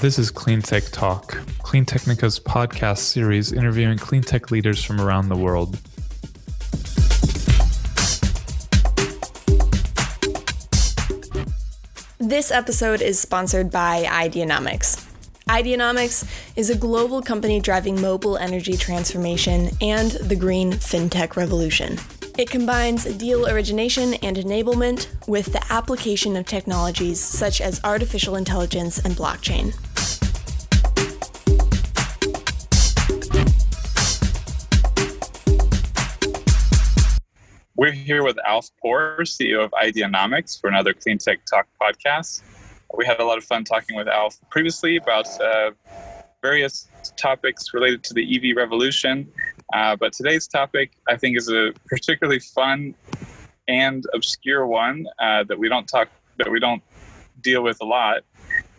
This is Cleantech Talk, Cleantechnica's podcast series interviewing cleantech leaders from around the world. This episode is sponsored by Ideanomics. Ideanomics is a global company driving mobile energy transformation and the green fintech revolution. It combines deal origination and enablement with the application of technologies such as artificial intelligence and blockchain. We're here with Alf Poor, CEO of Ideanomics, for another Clean Tech Talk podcast. We had a lot of fun talking with Alf previously about uh, various topics related to the EV revolution. Uh, but today's topic, I think, is a particularly fun and obscure one uh, that we don't talk that we don't deal with a lot.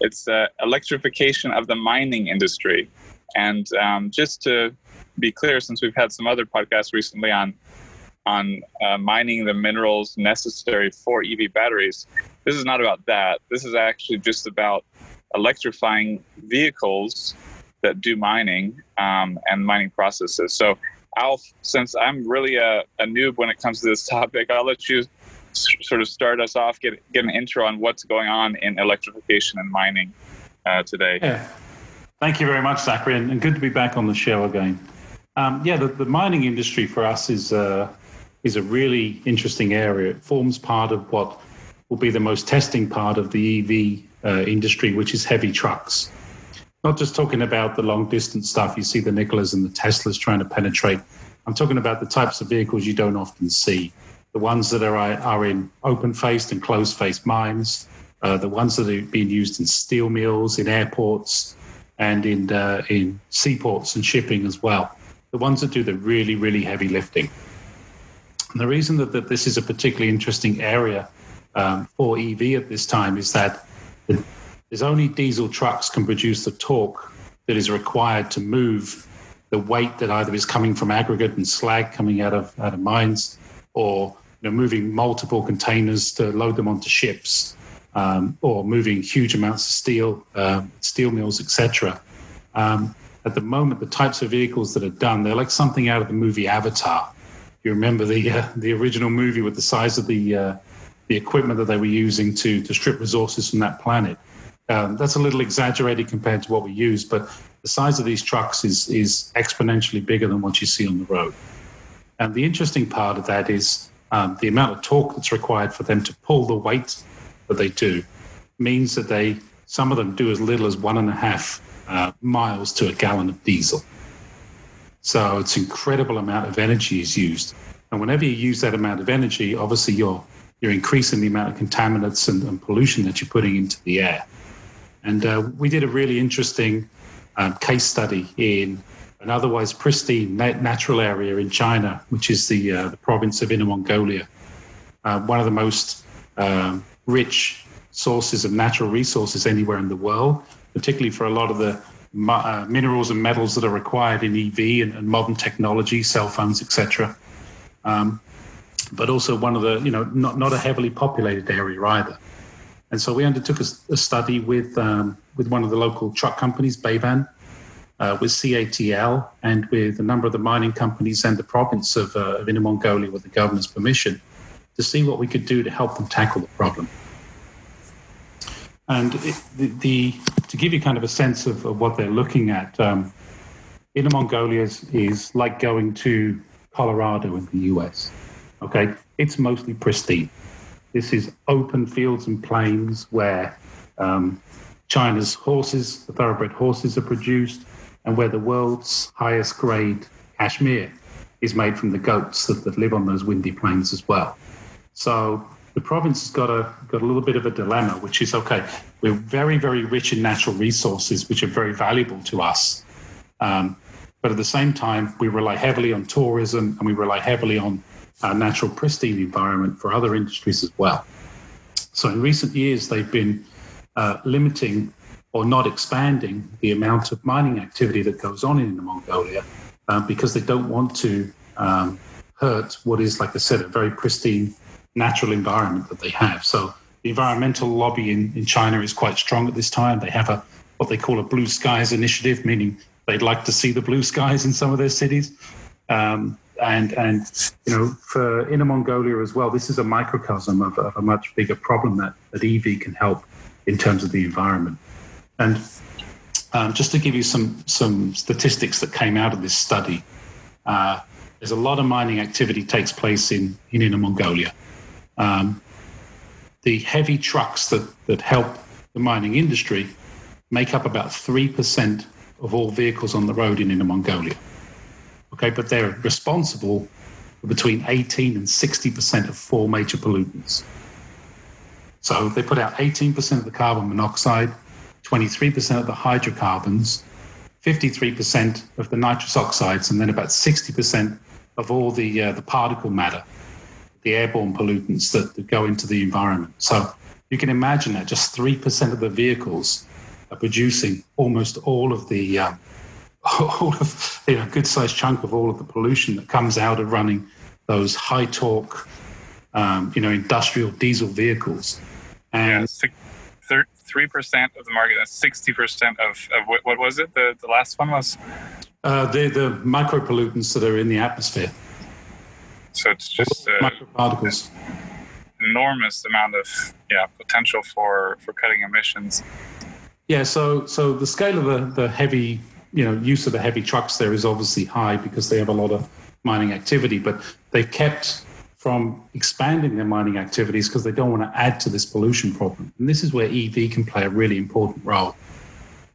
It's uh, electrification of the mining industry. And um, just to be clear, since we've had some other podcasts recently on on uh, mining the minerals necessary for EV batteries. This is not about that. This is actually just about electrifying vehicles that do mining um, and mining processes. So, Alf, since I'm really a, a, noob when it comes to this topic, I'll let you sort of start us off, get, get an intro on what's going on in electrification and mining uh, today. Yeah. Thank you very much, Zachary, and, and good to be back on the show again. Um, yeah, the, the, mining industry for us is uh, is a really interesting area. It forms part of what will be the most testing part of the EV uh, industry, which is heavy trucks. Not just talking about the long distance stuff, you see the Nikolas and the Teslas trying to penetrate. I'm talking about the types of vehicles you don't often see. The ones that are, are in open faced and closed faced mines, uh, the ones that are being used in steel mills, in airports, and in, uh, in seaports and shipping as well. The ones that do the really, really heavy lifting. And the reason that, that this is a particularly interesting area um, for EV at this time is that there's only diesel trucks can produce the torque that is required to move the weight that either is coming from aggregate and slag coming out of out of mines, or you know, moving multiple containers to load them onto ships, um, or moving huge amounts of steel, uh, steel mills, etc. Um, at the moment, the types of vehicles that are done, they're like something out of the movie Avatar you remember the uh, the original movie with the size of the uh, the equipment that they were using to to strip resources from that planet. Um, that's a little exaggerated compared to what we use, but the size of these trucks is is exponentially bigger than what you see on the road. And the interesting part of that is um, the amount of torque that's required for them to pull the weight that they do means that they some of them do as little as one and a half uh, miles to a gallon of diesel. So it's incredible amount of energy is used. And whenever you use that amount of energy, obviously you're you're increasing the amount of contaminants and, and pollution that you're putting into the air. And uh, we did a really interesting um, case study in an otherwise pristine natural area in China, which is the, uh, the province of Inner Mongolia, uh, one of the most um, rich sources of natural resources anywhere in the world, particularly for a lot of the uh, minerals and metals that are required in EV and, and modern technology, cell phones, etc. Um, but also one of the, you know, not, not a heavily populated area either. And so we undertook a, a study with, um, with one of the local truck companies, Beiben, uh, with CATL, and with a number of the mining companies and the province of, uh, of Inner Mongolia with the governor's permission to see what we could do to help them tackle the problem. And it, the, the, to give you kind of a sense of, of what they're looking at, um, Inner Mongolia is, is like going to Colorado in the US. Okay, it's mostly pristine. This is open fields and plains where um, China's horses, the thoroughbred horses, are produced, and where the world's highest grade cashmere is made from the goats that, that live on those windy plains as well. So the province has got a got a little bit of a dilemma, which is okay. We're very very rich in natural resources, which are very valuable to us, um, but at the same time, we rely heavily on tourism and we rely heavily on our natural pristine environment for other industries as well. So in recent years, they've been uh, limiting or not expanding the amount of mining activity that goes on in Mongolia uh, because they don't want to um, hurt what is, like I said, a very pristine natural environment that they have. So the environmental lobby in, in China is quite strong at this time. They have a, what they call a blue skies initiative, meaning they'd like to see the blue skies in some of their cities. Um, and and you know, for Inner Mongolia as well, this is a microcosm of, of a much bigger problem that, that EV can help in terms of the environment. And um, just to give you some some statistics that came out of this study, uh, there's a lot of mining activity takes place in, in Inner Mongolia. Um, the heavy trucks that, that help the mining industry make up about 3% of all vehicles on the road in Inner Mongolia. Okay, but they're responsible for between 18 and 60% of four major pollutants. So they put out 18% of the carbon monoxide, 23% of the hydrocarbons, 53% of the nitrous oxides, and then about 60% of all the uh, the particle matter, the airborne pollutants that, that go into the environment. So you can imagine that just three percent of the vehicles are producing almost all of the uh, all of you know, a good sized chunk of all of the pollution that comes out of running those high torque, um, you know, industrial diesel vehicles. And yeah, three percent of the market, sixty percent of, of what, what was it? The the last one was uh, they're the micropollutants that are in the atmosphere. So it's just uh, microparticles. Enormous amount of yeah potential for for cutting emissions. Yeah, so so the scale of the, the heavy you know use of the heavy trucks there is obviously high because they have a lot of mining activity, but they've kept from expanding their mining activities because they don't want to add to this pollution problem. And this is where EV can play a really important role.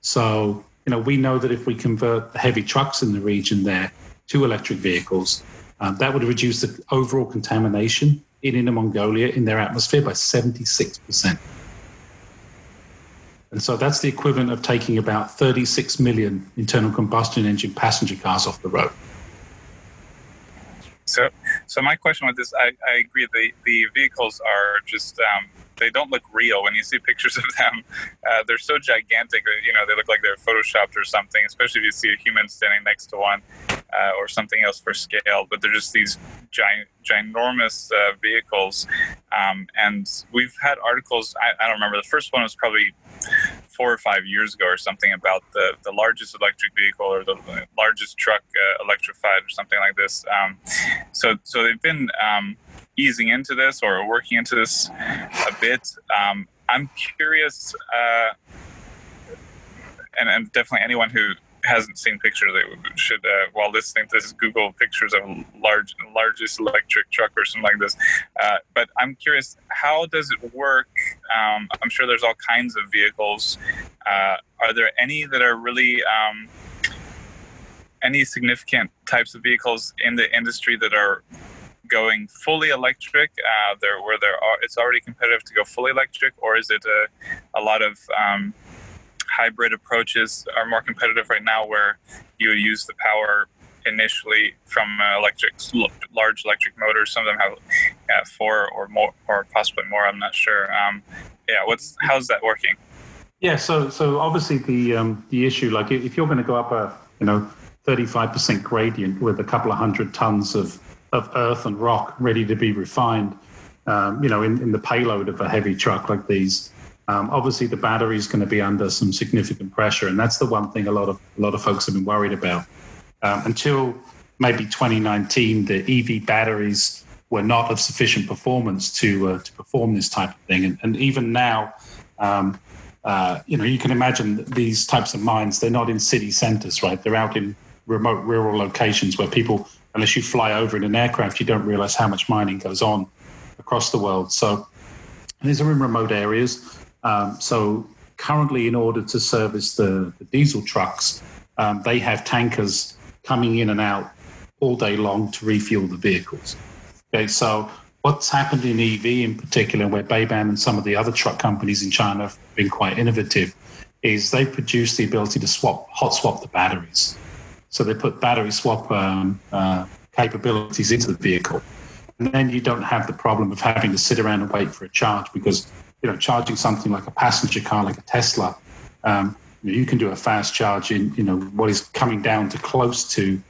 So you know, we know that if we convert the heavy trucks in the region there to electric vehicles, um, that would reduce the overall contamination in Inner Mongolia in their atmosphere by 76%. And so that's the equivalent of taking about 36 million internal combustion engine passenger cars off the road. So, so my question with this, I, I agree. The the vehicles are just um, they don't look real when you see pictures of them. Uh, they're so gigantic that you know they look like they're photoshopped or something. Especially if you see a human standing next to one, uh, or something else for scale. But they're just these giant, ginormous uh, vehicles. Um, and we've had articles. I, I don't remember. The first one was probably four or five years ago or something about the, the largest electric vehicle or the largest truck uh, electrified or something like this. Um, so so they've been um, easing into this or working into this a bit. Um, I'm curious, uh, and, and, definitely anyone who hasn't seen pictures they should, uh, while listening to this, Google pictures of a large largest electric truck or something like this. Uh, but I'm curious, how does it work? Um, I'm sure there's all kinds of vehicles. Uh, are there any that are really um, any significant types of vehicles in the industry that are going fully electric, uh, there where there are it's already competitive to go fully electric, or is it a, a lot of um, hybrid approaches are more competitive right now, where you use the power initially from electric large electric motors. Some of them have uh, four or more, or possibly more. I'm not sure. Um, yeah, what's how's that working? Yeah, so so obviously the um, the issue, like if you're going to go up a you know 35% gradient with a couple of hundred tons of of earth and rock ready to be refined, um, you know, in, in the payload of a heavy truck like these. Um, obviously, the battery is going to be under some significant pressure, and that's the one thing a lot of a lot of folks have been worried about. Um, until maybe 2019, the EV batteries were not of sufficient performance to uh, to perform this type of thing, and, and even now, um, uh, you know, you can imagine these types of mines. They're not in city centres, right? They're out in remote rural locations where people unless you fly over in an aircraft, you don't realize how much mining goes on across the world. So these are in remote areas. Um, so currently, in order to service the, the diesel trucks, um, they have tankers coming in and out all day long to refuel the vehicles. Okay, so what's happened in EV in particular, where Beiben and some of the other truck companies in China have been quite innovative, is they produce the ability to swap hot swap the batteries. So they put battery swap um, uh, capabilities into the vehicle. And then you don't have the problem of having to sit around and wait for a charge because, you know, charging something like a passenger car, like a Tesla, um, you can do a fast charge in, you know, what is coming down to close to,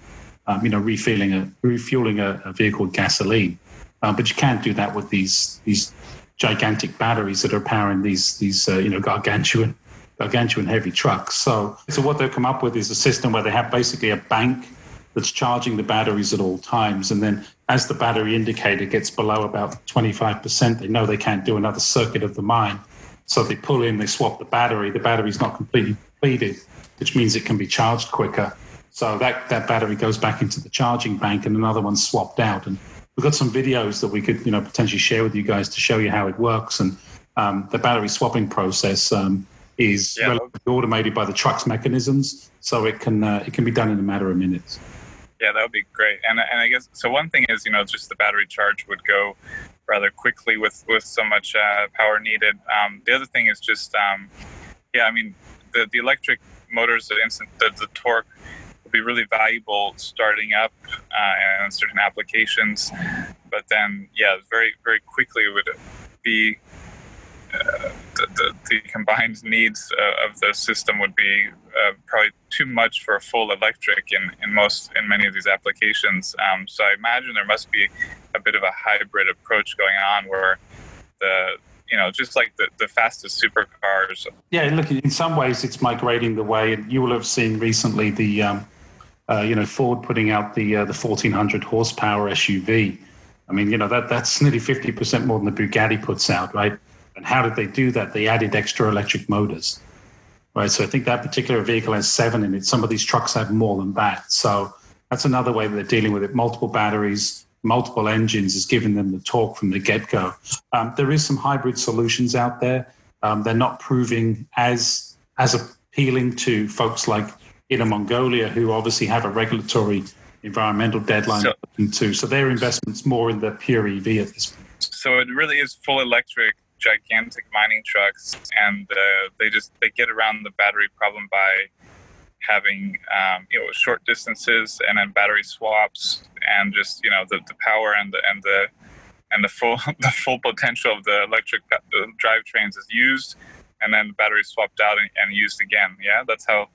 um, you know, refueling a, refueling a, a vehicle with gasoline. Um, but you can't do that with these, these gigantic batteries that are powering these, these uh, you know, gargantuan gargantuan heavy trucks. So, so what they've come up with is a system where they have basically a bank that's charging the batteries at all times. And then as the battery indicator gets below about 25%, they know they can't do another circuit of the mine. So they pull in, they swap the battery. The battery's not completely depleted, which means it can be charged quicker. So that, that battery goes back into the charging bank and another one's swapped out. And we've got some videos that we could, you know, potentially share with you guys to show you how it works. And um, the battery swapping process um, is yeah. automated by the truck's mechanisms, so it can uh, it can be done in a matter of minutes. Yeah, that would be great. And and I guess so. One thing is, you know, just the battery charge would go rather quickly with with so much uh, power needed. Um, the other thing is just, um, yeah, I mean, the the electric motors, the instant the, the torque will be really valuable starting up uh, in certain applications. But then, yeah, very very quickly would be the, the, the, combined needs uh, of the system would be uh, probably too much for a full electric in, in most in many of these applications. Um, so I imagine there must be a bit of a hybrid approach going on where the you know just like the, the fastest supercars. Yeah, look, in some ways it's migrating the way, and you will have seen recently the um, uh, you know Ford putting out the uh, the 1400 horsepower SUV. I mean, you know that that's nearly 50% more than the Bugatti puts out, right? And how did they do that? They added extra electric motors, right? So I think that particular vehicle has seven in it. Some of these trucks have more than that. So that's another way that they're dealing with it. Multiple batteries, multiple engines is giving them the torque from the get go. Um, there is some hybrid solutions out there. Um, they're not proving as as appealing to folks like Inner Mongolia, who obviously have a regulatory environmental deadline so, to. So their investments more in the pure EV at this point. So it really is full electric gigantic mining trucks, and uh, they just they get around the battery problem by having um, you know short distances and then battery swaps and just you know the, the power and the and the and the full the full potential of the electric the drivetrains is used and then the battery swapped out and, and used again. Yeah that's how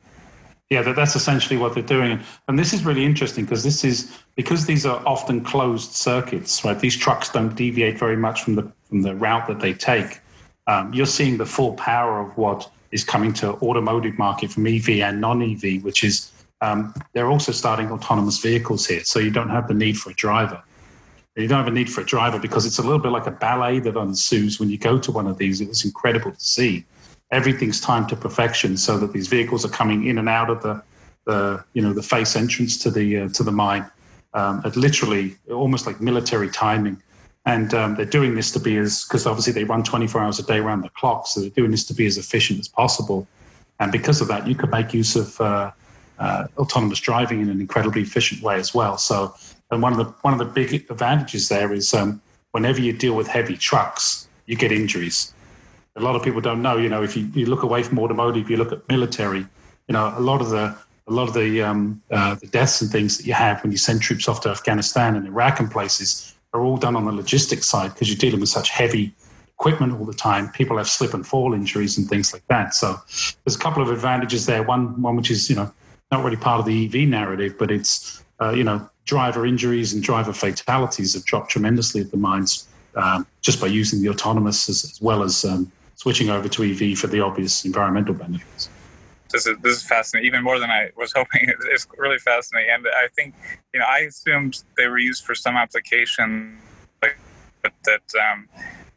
yeah that, that's essentially what they're doing and this is really interesting because this is because these are often closed circuits right these trucks don't deviate very much from the from the route that they take, um, you're seeing the full power of what is coming to automotive market from EV and non-EV, which is um, they're also starting autonomous vehicles here. So you don't have the need for a driver. You don't have a need for a driver because it's a little bit like a ballet that ensues when you go to one of these. It was incredible to see. Everything's timed to perfection so that these vehicles are coming in and out of the, the you know, the face entrance to the uh, to the mine um, at literally almost like military timing. And um, they're doing this to be as, because obviously they run 24 hours a day around the clock. So they're doing this to be as efficient as possible. And because of that, you could make use of uh, uh, autonomous driving in an incredibly efficient way as well. So, and one of the one of the big advantages there is um, whenever you deal with heavy trucks, you get injuries. A lot of people don't know. You know, if you, you look away from automotive, you look at military. You know, a lot of the a lot of the um, uh, the deaths and things that you have when you send troops off to Afghanistan and Iraq and places are all done on the logistics side because you're dealing with such heavy equipment all the time. People have slip and fall injuries and things like that. So there's a couple of advantages there. One, one which is you know not really part of the EV narrative, but it's uh, you know driver injuries and driver fatalities have dropped tremendously at the mines um, just by using the autonomous as, as well as um, switching over to EV for the obvious environmental benefits this is this is fascinating, even more than I was hoping. It's really fascinating, and I think you know I assumed they were used for some application, but that um,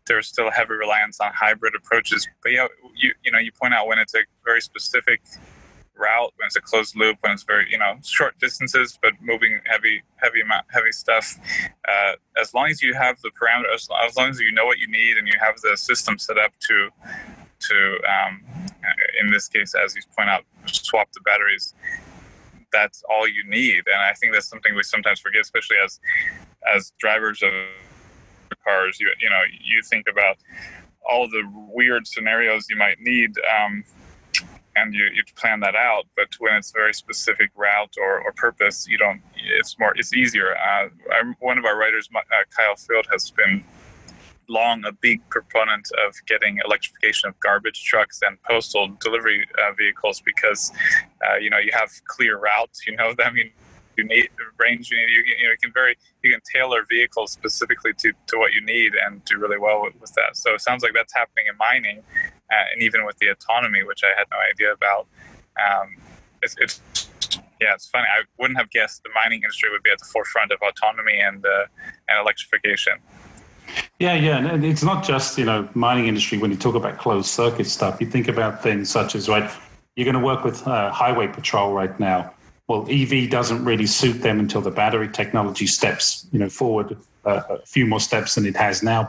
there's still heavy reliance on hybrid approaches. But yeah, you you know you point out when it's a very specific route, when it's a closed loop, when it's very you know short distances, but moving heavy heavy amount heavy stuff. Uh, as long as you have the parameters, as long as you know what you need and you have the system set up to to, um, in this case, as you point out, swap the batteries. That's all you need, and I think that's something we sometimes forget, especially as as drivers of cars. You you know you think about all the weird scenarios you might need. Um, and you, you plan that out. But when it's a very specific route or, or purpose, you don't. It's more. It's easier. Uh, one of our writers, uh, Kyle Field, has been long a big proponent of getting electrification of garbage trucks and postal delivery uh, vehicles because uh, you know you have clear routes, you know them, you, you need range, you need you, you, know you can very you can tailor vehicles specifically to, to what you need and do really well with, with that. So it sounds like that's happening in mining, uh, and even with the autonomy, which I had no idea about. Um, it's, it's, yeah, it's funny. I wouldn't have guessed the mining industry would be at the forefront of autonomy and uh, and electrification. Yeah, yeah, and it's not just you know mining industry. When you talk about closed circuit stuff, you think about things such as right. You're going to work with uh, highway patrol right now. Well, EV doesn't really suit them until the battery technology steps you know forward uh, a few more steps than it has now.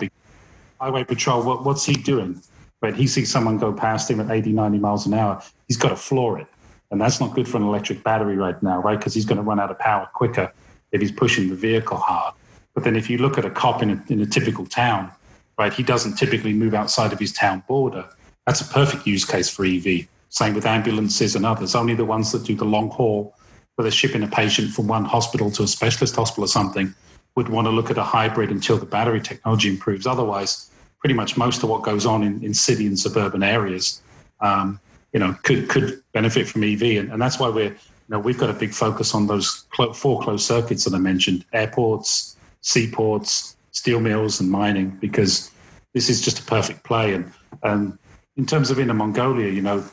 Highway patrol, what, what's he doing? Right, he sees someone go past him at 80, 90 miles an hour. He's got to floor it, and that's not good for an electric battery right now, right? Because he's going to run out of power quicker if he's pushing the vehicle hard. But then if you look at a cop in a, in a typical town, right, he doesn't typically move outside of his town border. That's a perfect use case for EV. Same with ambulances and others. Only the ones that do the long haul, where they're shipping a patient from one hospital to a specialist hospital or something, would want to look at a hybrid until the battery technology improves. Otherwise, pretty much most of what goes on in, in city and suburban areas, um, you know, could could benefit from EV, and, and that's why we're you know we've got a big focus on those four closed circuits that I mentioned: airports, seaports, steel mills, and mining, because this is just a perfect play. And, and in terms of Inner Mongolia, you know,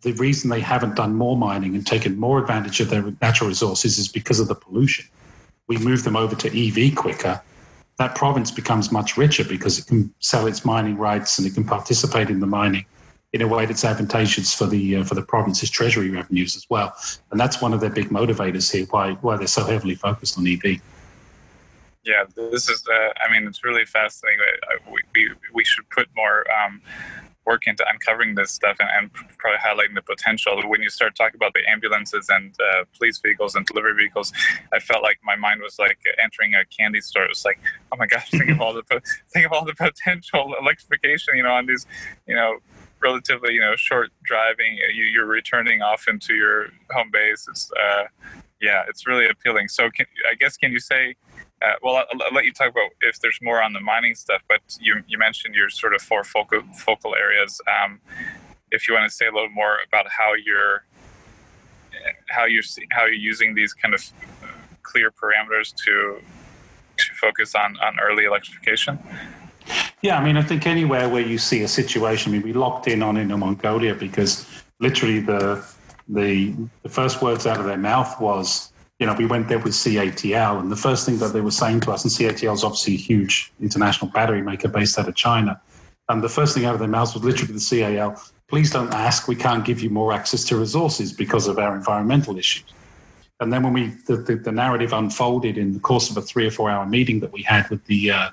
the reason they haven't done more mining and taken more advantage of their natural resources is because of the pollution. We move them over to EV quicker. That province becomes much richer because it can sell its mining rights and it can participate in the mining in a way that's advantageous for the uh, for the province's treasury revenues as well. And that's one of their big motivators here. Why why they're so heavily focused on EV yeah, this is. Uh, I mean, it's really fascinating. We we, we should put more um, work into uncovering this stuff and, and, probably highlighting the potential. When you start talking about the ambulances and uh, police vehicles and delivery vehicles, I felt like my mind was like entering a candy store. It was like, oh my gosh, think of all the think of all the potential electrification. You know, on these, you know, relatively you know short driving. You, you're returning off into your home base. It's uh, yeah, it's really appealing. So, can, I guess can you say? Uh, well, I'll, I'll, let you talk about if there's more on the mining stuff, but you, you mentioned your sort of four focal focal areas. Um, if you want to say a little more about how you're how you're how you're using these kind of clear parameters to to focus on on early electrification. Yeah, I mean, I think anywhere where you see a situation, I mean, we locked in on Inner Mongolia because literally the the the first words out of their mouth was you know, we went there with CATL, and the first thing that they were saying to us, and CATL is obviously a huge international battery maker based out of China, and the first thing out of their mouths was literally the CAL, please don't ask, we can't give you more access to resources because of our environmental issues. And then when we the, the, the narrative unfolded in the course of a three or four hour meeting that we had with the uh,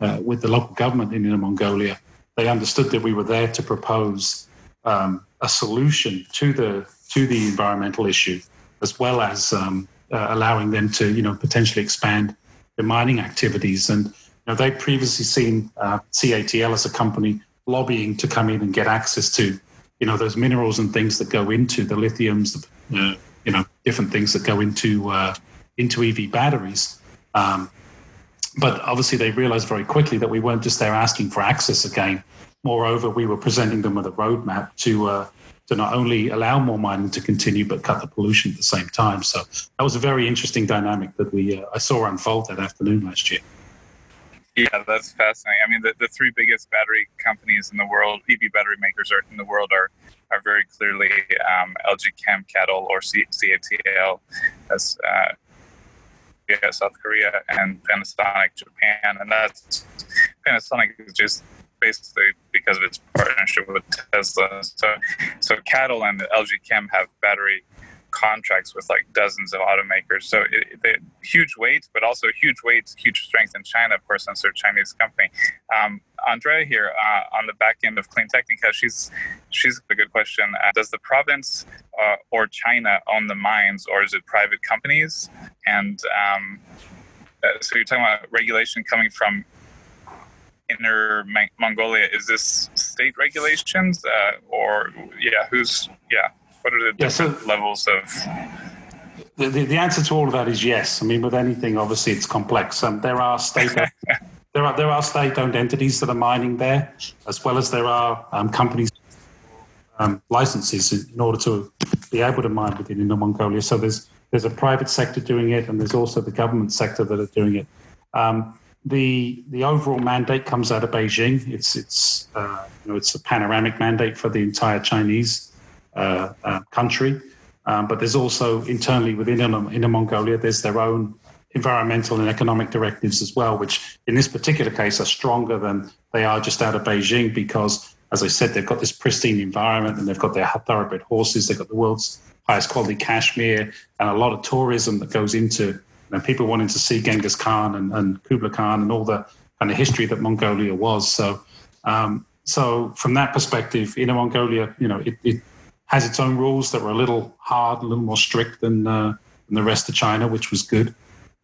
uh, with the local government in Inner Mongolia, they understood that we were there to propose um, a solution to the to the environmental issue, as well as um, uh, allowing them to, you know, potentially expand their mining activities. And you know, they'd previously seen uh, CATL as a company lobbying to come in and get access to, you know, those minerals and things that go into the lithiums, the, you know, different things that go into uh, into EV batteries. Um, but obviously, they realized very quickly that we weren't just there asking for access again. Moreover, we were presenting them with a roadmap to uh, to not only allow more mining to continue but cut the pollution at the same time. So that was a very interesting dynamic that we uh, I saw unfold that afternoon last year. Yeah, that's fascinating. I mean, the, the three biggest battery companies in the world, EV battery makers in the world, are are very clearly um, LG Chem, CATL, or C- CATL, as uh, yeah, South Korea, and Panasonic, Japan, and that's Panasonic is just basically because of its partnership with Tesla. So, so CATL and LG Chem have battery contracts with like dozens of automakers. So it, it, huge weight, but also huge weight, huge strength in China, of course, since they're a Chinese company. Um, Andrea here uh, on the back end of Clean Technica, she's she's a good question. Uh, does the province uh, or China own the mines, or is it private companies? And um, uh, so you're talking about regulation coming from Inner Mongolia, is this state regulations uh, or yeah, who's yeah? What are the different so levels of? The, the, the, answer to all of that is yes. I mean, with anything, obviously, it's complex. Um, there are state there are there are state-owned entities that are mining there, as well as there are um, companies um, licenses in order to be able to mine within Inner Mongolia. So there's there's a private sector doing it, and there's also the government sector that are doing it. Um, the the overall mandate comes out of Beijing. It's it's uh, you know it's a panoramic mandate for the entire Chinese uh, uh, country, um, but there's also internally within Inner Mongolia there's their own environmental and economic directives as well, which in this particular case are stronger than they are just out of Beijing because, as I said, they've got this pristine environment and they've got their thoroughbred horses, they've got the world's highest quality cashmere and a lot of tourism that goes into know, people wanting to see Genghis Khan and, and Kublai Khan and all the kind of history that Mongolia was. So, um, so from that perspective, Inner Mongolia, you know, it, it, has its own rules that were a little hard, a little more strict than, uh, than the rest of China, which was good.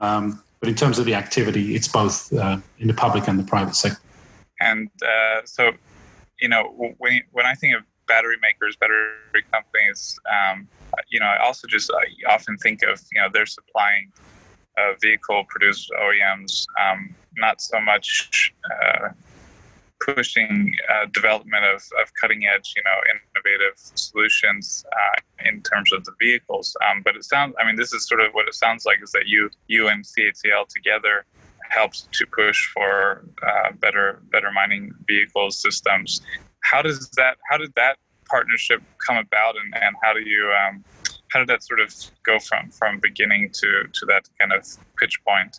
Um, but in terms of the activity, it's both uh, in the public and the private sector. And uh, so, you know, when, when I think of battery makers, battery companies, um, you know, I also just I often think of, you know, they're supplying uh, vehicle produced OEMs, um, not so much uh, pushing uh, development of, of cutting edge, you know, innovative solutions uh, in terms of the vehicles. Um, but it sounds, I mean, this is sort of what it sounds like is that you, you and CATL together helps to push for uh, better, better mining vehicle systems. How does that, how did that partnership come about and, and how do you, um, how did that sort of go from, from beginning to, to that kind of pitch point?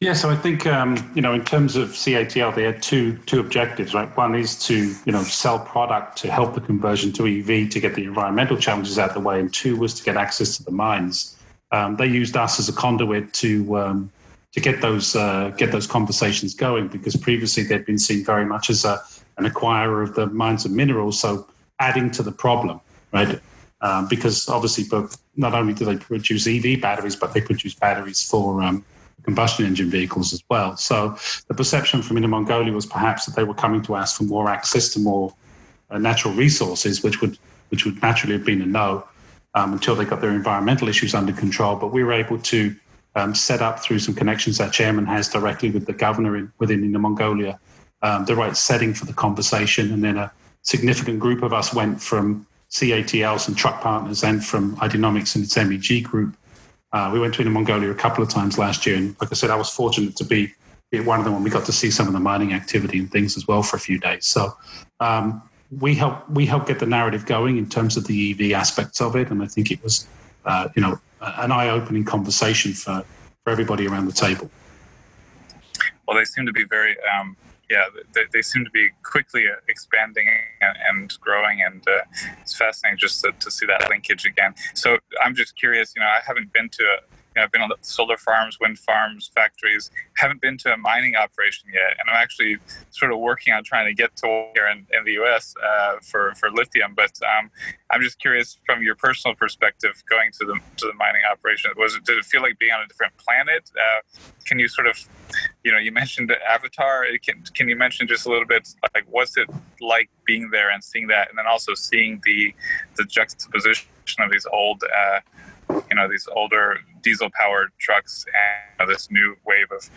Yeah, so I think um, you know, in terms of CATL, they had two two objectives, right? One is to you know sell product to help the conversion to EV to get the environmental challenges out of the way, and two was to get access to the mines. Um, they used us as a conduit to um, to get those uh, get those conversations going because previously they'd been seen very much as a, an acquirer of the mines and minerals, so adding to the problem, right? Um, because obviously, not only do they produce EV batteries, but they produce batteries for um, combustion engine vehicles as well. So the perception from Inner Mongolia was perhaps that they were coming to ask for more access to more uh, natural resources, which would which would naturally have been a no um, until they got their environmental issues under control. But we were able to um, set up through some connections that chairman has directly with the governor in, within Inner Mongolia um, the right setting for the conversation, and then a significant group of us went from CATLs and truck partners and from Ideanomics and its MEG group uh, we went to Inner Mongolia a couple of times last year, and like I said, I was fortunate to be one of them when we got to see some of the mining activity and things as well for a few days. So um, we help we help get the narrative going in terms of the EV aspects of it, and I think it was uh, you know an eye opening conversation for for everybody around the table. Well, they seem to be very um, yeah, they, they seem to be quickly uh, expanding and, and growing, and uh, it's fascinating just to, to, see that linkage again. So I'm just curious, you know, I haven't been to a, I've been on solar farms, wind farms, factories. Haven't been to a mining operation yet, and I'm actually sort of working on trying to get to here in, in the U.S. Uh, for for lithium. But um, I'm just curious from your personal perspective, going to the to the mining operation. Was it did it feel like being on a different planet? Uh, can you sort of, you know, you mentioned Avatar. Can can you mention just a little bit like what's it like being there and seeing that, and then also seeing the the juxtaposition of these old. Uh, you know these older diesel powered trucks and this new wave of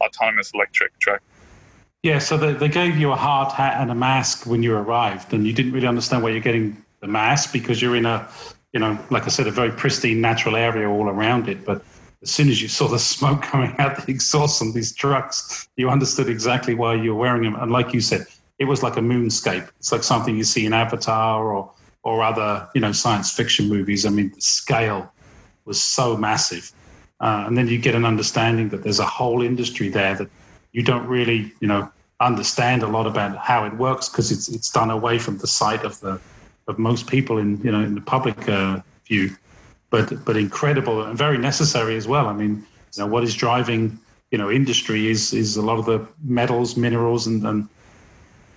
autonomous electric truck. Yeah so they, they gave you a hard hat and a mask when you arrived and you didn't really understand why you're getting the mask because you're in a you know like i said a very pristine natural area all around it but as soon as you saw the smoke coming out the exhaust on these trucks you understood exactly why you were wearing them and like you said it was like a moonscape. It's like something you see in avatar or or other you know science fiction movies. I mean, the scale was so massive, uh, and then you get an understanding that there's a whole industry there that you don't really you know understand a lot about how it works because it's it's done away from the sight of the of most people in you know in the public uh, view, but but incredible and very necessary as well. I mean, you know what is driving you know industry is is a lot of the metals, minerals, and, and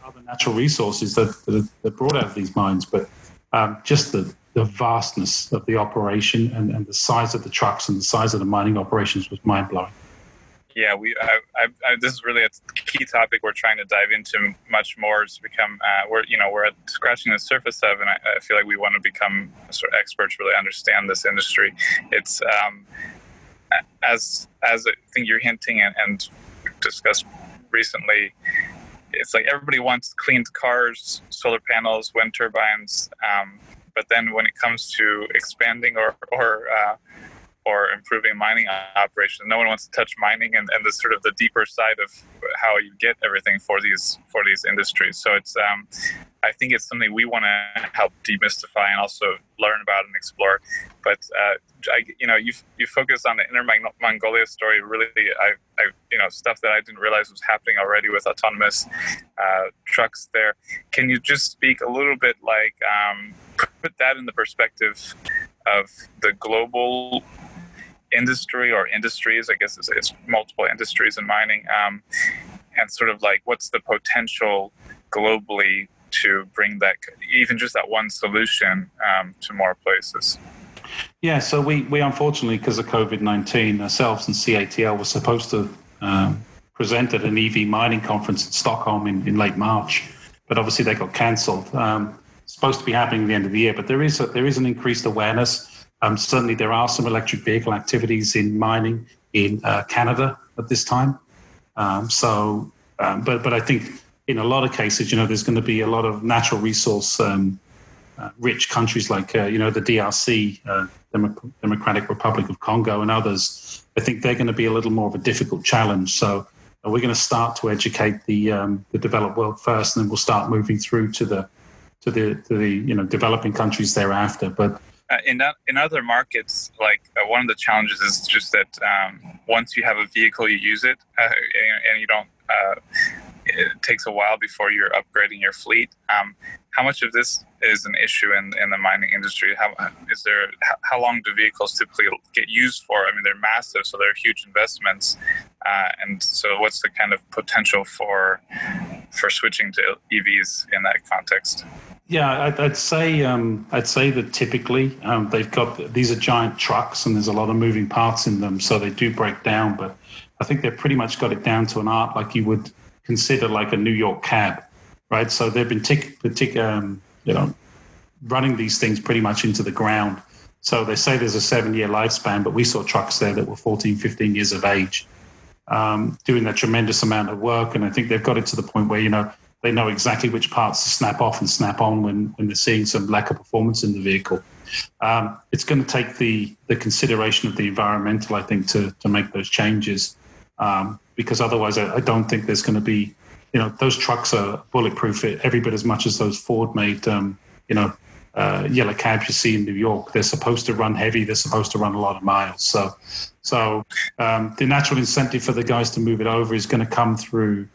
other natural resources that, that are, brought out of these mines, but um, just the, the vastness of the operation and, and the size of the trucks and the size of the mining operations was mind blowing. Yeah, we. I, I, I, this is really a key topic we're trying to dive into much more to become. Uh, we're you know we're scratching the surface of, and I, I, feel like we want to become sort of experts, really understand this industry. It's um, as as I think you're hinting and, and discussed recently it's like everybody wants cleaned cars, solar panels, wind turbines, um, but then when it comes to expanding or or uh, or improving mining operations. No one wants to touch mining and, and the sort of the deeper side of how you get everything for these for these industries. So it's um, I think it's something we want to help demystify and also learn about and explore. But uh, I, you know, you you focus on the Inner Mongolia story. Really, I, I, you know, stuff that I didn't realize was happening already with autonomous uh, trucks there. Can you just speak a little bit, like, um, put that in the perspective of the global industry or industries? I guess it's, it's multiple industries in mining, um, and sort of like, what's the potential globally to bring that even just that one solution um, to more places? Yeah, so we, we unfortunately, because of COVID 19, ourselves and CATL were supposed to um, present at an EV mining conference in Stockholm in, in late March, but obviously they got cancelled. Um, supposed to be happening at the end of the year, but there is, a, there is an increased awareness. Um, certainly, there are some electric vehicle activities in mining in uh, Canada at this time. Um, so, um, but, but I think in a lot of cases, you know, there's going to be a lot of natural resource um, uh, rich countries like, uh, you know, the DRC, uh, Democratic Republic of Congo, and others. I think they're going to be a little more of a difficult challenge. So uh, we're going to start to educate the um, the developed world first, and then we'll start moving through to the to the to the you know developing countries thereafter. But uh, in that, in other markets, like uh, one of the challenges is just that um, once you have a vehicle, you use it, uh, and, you don't. Uh, it takes a while before you're upgrading your fleet. Um, how much of this is an issue in, in the mining industry? How is there? How long do vehicles typically get used for? I mean, they're massive, so they're huge investments. Uh, and so, what's the kind of potential for for switching to EVs in that context? Yeah, I'd, I'd say um, I'd say that typically um, they've got these are giant trucks and there's a lot of moving parts in them, so they do break down. But I think they've pretty much got it down to an art, like you would consider like a New York cab, right? So they've been tick, tick, um, you know, running these things pretty much into the ground. So they say there's a seven year lifespan, but we saw trucks there that were 14, 15 years of age, um, doing that tremendous amount of work. And I think they've got it to the point where, you know, they know exactly which parts to snap off and snap on when, when they're seeing some lack of performance in the vehicle. Um, it's going to take the, the consideration of the environmental, I think, to, to make those changes. Um, because otherwise, I, I don't think there's going to be, you know, those trucks are bulletproof every bit as much as those Ford made, um, you know, uh, yellow cabs you see in New York. They're supposed to run heavy. They're supposed to run a lot of miles. So, so um, the natural incentive for the guys to move it over is going to come through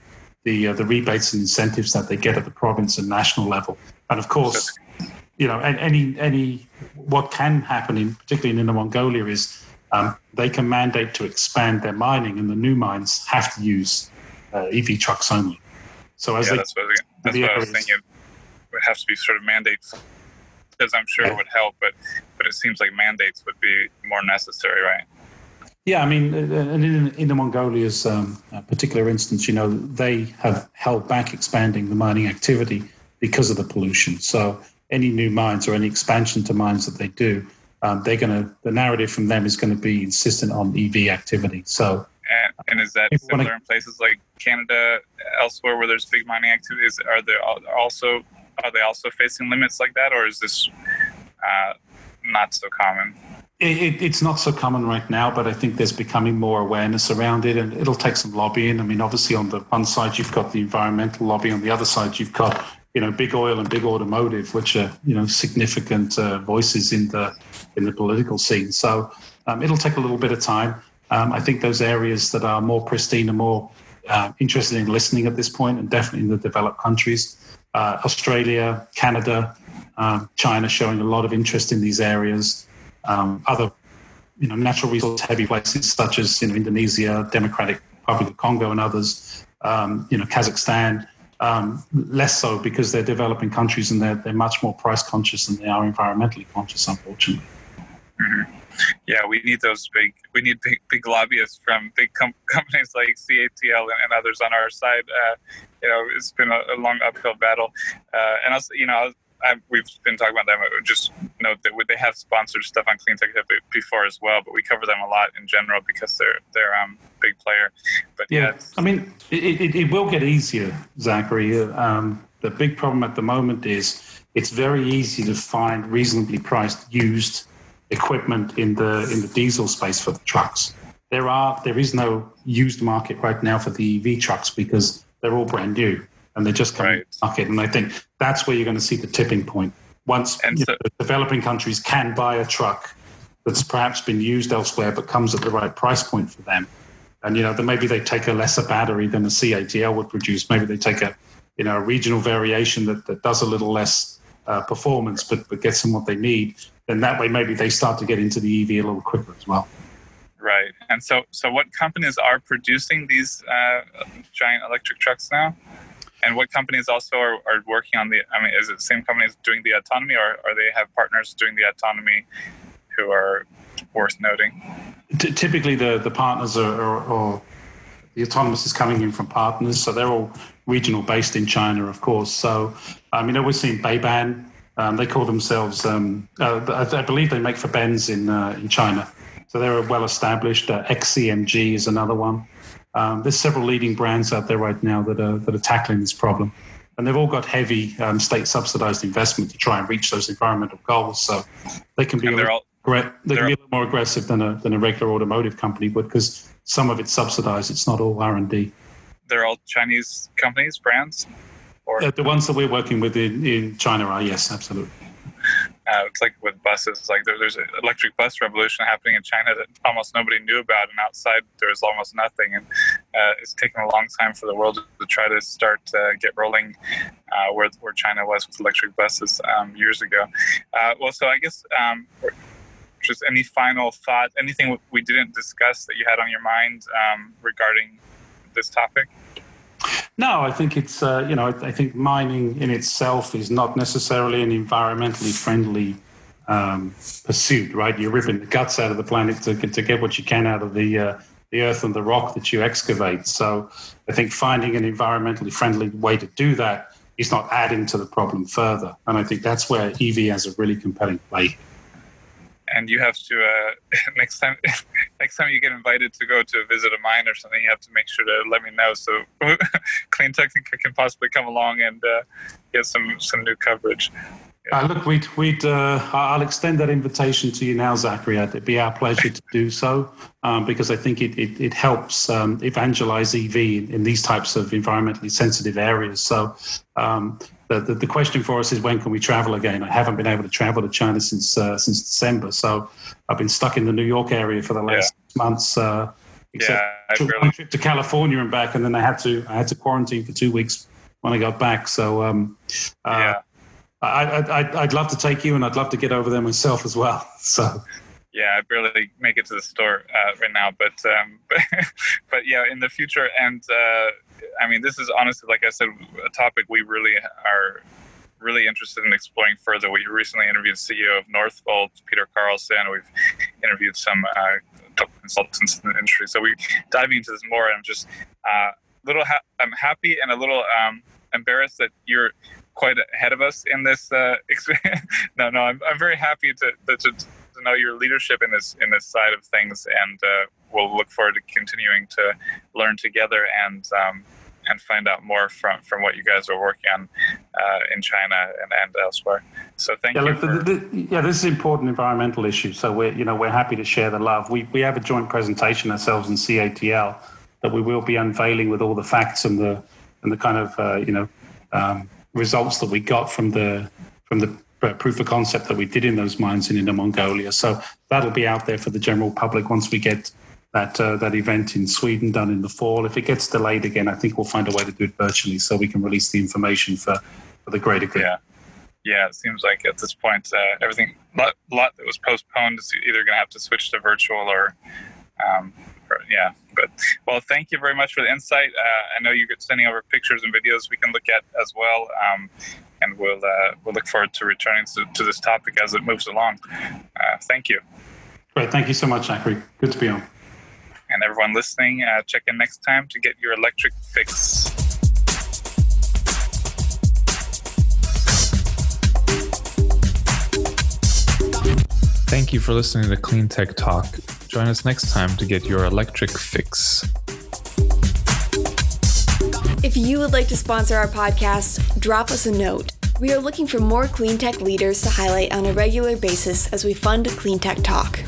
the uh, the rebates and incentives that they get at the province and national level. And of course, you know, any any what can happen in particularly in Inner Mongolia is um, they can mandate to expand their mining, and the new mines have to use uh, EV trucks only. So as yeah, they, that's what, that's what I was thinking. It would have to be sort of mandates, I'm sure it would help, but but it seems like mandates would be more necessary, right? Yeah, I mean, uh, uh, in, in the Mongolia's um, particular instance, you know, they have held back expanding the mining activity because of the pollution. So any new mines or any expansion to mines that they do um, they're going to the narrative from them is going to be insistent on EV activity. So, and, and is that similar in places like Canada, elsewhere where there's big mining activities? Are there also are they also facing limits like that, or is this uh, not so common? It, it, it's not so common right now, but I think there's becoming more awareness around it, and it'll take some lobbying. I mean, obviously, on the one side you've got the environmental lobby, on the other side you've got you know big oil and big automotive, which are you know significant uh, voices in the in the political scene. So um, it'll take a little bit of time. Um, I think those areas that are more pristine are more uh, interested in listening at this point, and definitely in the developed countries. Uh, Australia, Canada, um, China showing a lot of interest in these areas. Um, other, you know, natural resource heavy places such as you know Indonesia, Democratic Republic of Congo, and others. Um, you know, Kazakhstan. Um, less so because they're developing countries and they're, they're much more price conscious than they are environmentally conscious, unfortunately. Mm-hmm. Yeah, we need those big. We need big, big lobbyists from big com- companies like CATL and, and, others on our side. Uh, you know, it's been a, a long uphill battle, uh, and also, you know, I, we've been talking about them. Just note that they have sponsored stuff on Clean Tech before as well, but we cover them a lot in general because they're they're um big player. But yeah, yeah I mean, it, it, it, will get easier, Zachary. Um, the big problem at the moment is it's very easy to find reasonably priced used equipment in the in the diesel space for the trucks. There are there is no used market right now for the EV trucks because they're all brand new and they're just coming Right. to market. And I think that's where you're going to see the tipping point. Once so- know, developing countries can buy a truck that's perhaps been used elsewhere but comes at the right price point for them. And you know, then maybe they take a lesser battery than a CATL would produce. Maybe they take a you know a regional variation that, that does a little less uh, performance but but gets them what they need. Then that way maybe they start to get into the EV a little quicker as well. Right. And so, so what companies are producing these uh, giant electric trucks now? And what companies also are, are working on the? I mean, is it the same companies doing the autonomy, or, or they have partners doing the autonomy who are worth noting? T- typically the the partners are, are, or the autonomous is coming in from partners, so they're all regional based in China, of course. So um, you know we're seeing Beiben. Um, they call themselves. Um, uh, I, I believe they make for Benz in uh, in China, so they're well established. Uh, XCMG is another one. Um, there's several leading brands out there right now that are that are tackling this problem, and they've all got heavy um, state subsidized investment to try and reach those environmental goals. So they can be a little all. They can be a little more aggressive than a than a regular automotive company would because some of it's subsidized. It's not all R and D. they're all Chinese companies, brands, or Uh, the ones that we're working with in, in China are yes, absolutely. uh, it's like with buses. Like there, there's an electric bus revolution happening in China that almost nobody knew about, and outside there's almost nothing. And uh, it's taken a long time for the world to try to start uh, get rolling uh, where where China was with electric buses um, years ago. Uh, well, so I guess. Um, just any final thought, anything we didn't discuss that you had on your mind um, regarding this topic? No, I think it's uh, you know I, think mining in itself is not necessarily an environmentally friendly um, pursuit, right? You're ripping the guts out of the planet to to get what you can out of the uh, the earth and the rock that you excavate. So I think finding an environmentally friendly way to do that is not adding to the problem further, and I think that's where EV has a really compelling play. And you have to uh, next time next time you get invited to go to visit a mine or something you have to make sure to let me know so CleanTechnica can possibly come along and uh, get some some new coverage Uh, look, we'd, we'd, uh, I'll extend that invitation to you now, Zachary. It'd be our pleasure to do so um, because I think it, it, it helps um, evangelize EV in, in these types of environmentally sensitive areas. So um, the, the, the question for us is when can we travel again? I haven't been able to travel to China since uh, since December, so I've been stuck in the New York area for the last Yeah. six months. Uh, except yeah I took one trip to California and back, and then I had to I had to quarantine for two weeks when I got back. So um, uh, yeah I, I, I'd, I'd love to take you, and I'd love to get over there myself as well. So yeah I barely make it to the store uh, right now but um, but, but yeah in the future and uh, I mean this is honestly like I said a topic we really are really interested in exploring further. We recently interviewed CEO of Northvolt, Peter Carlsson. We've interviewed some uh, consultants in the industry. So we're diving into this more. And I'm just uh, a little. Ha- I'm happy and a little um, embarrassed that you're quite ahead of us in this. Uh, experience. no, no, I'm, I'm very happy to, to, to to know your leadership in this in this side of things, and uh, we'll look forward to continuing to learn together and. Um, and find out more from, from what you guys are working on uh, in China and, and elsewhere. So thank yeah, you. look, for, the, the, yeah, this is an important environmental issue. So we're you know we're happy to share the love. We we have a joint presentation ourselves in CATL that we will be unveiling with all the facts and the and the kind of uh, you know um, results that we got from the from the proof of concept that we did in those mines in Inner Mongolia. So that'll be out there for the general public once we get that uh, that event in Sweden done in the fall. If it gets delayed again, I think we'll find a way to do it virtually so we can release the information for, for the greater good. yeah. Yeah, it seems like at this point, uh, everything, lot, lot that was postponed is either going to have to switch to virtual or, um, or, yeah. But, well, thank you very much for the insight. Uh, I know you're sending over pictures and videos we can look at as well. Um, and we'll, uh, we'll look forward to returning to, to this topic as it moves along. Uh, thank you. Great. Thank you so much, Zachary. Good to be on. And everyone listening, uh, check in next time to get your electric fix. Thank you for listening to Clean Tech Talk. Join us next time to get your electric fix. If you would like to sponsor our podcast, drop us a note. We are looking for more clean tech leaders to highlight on a regular basis as we fund Clean Tech Talk.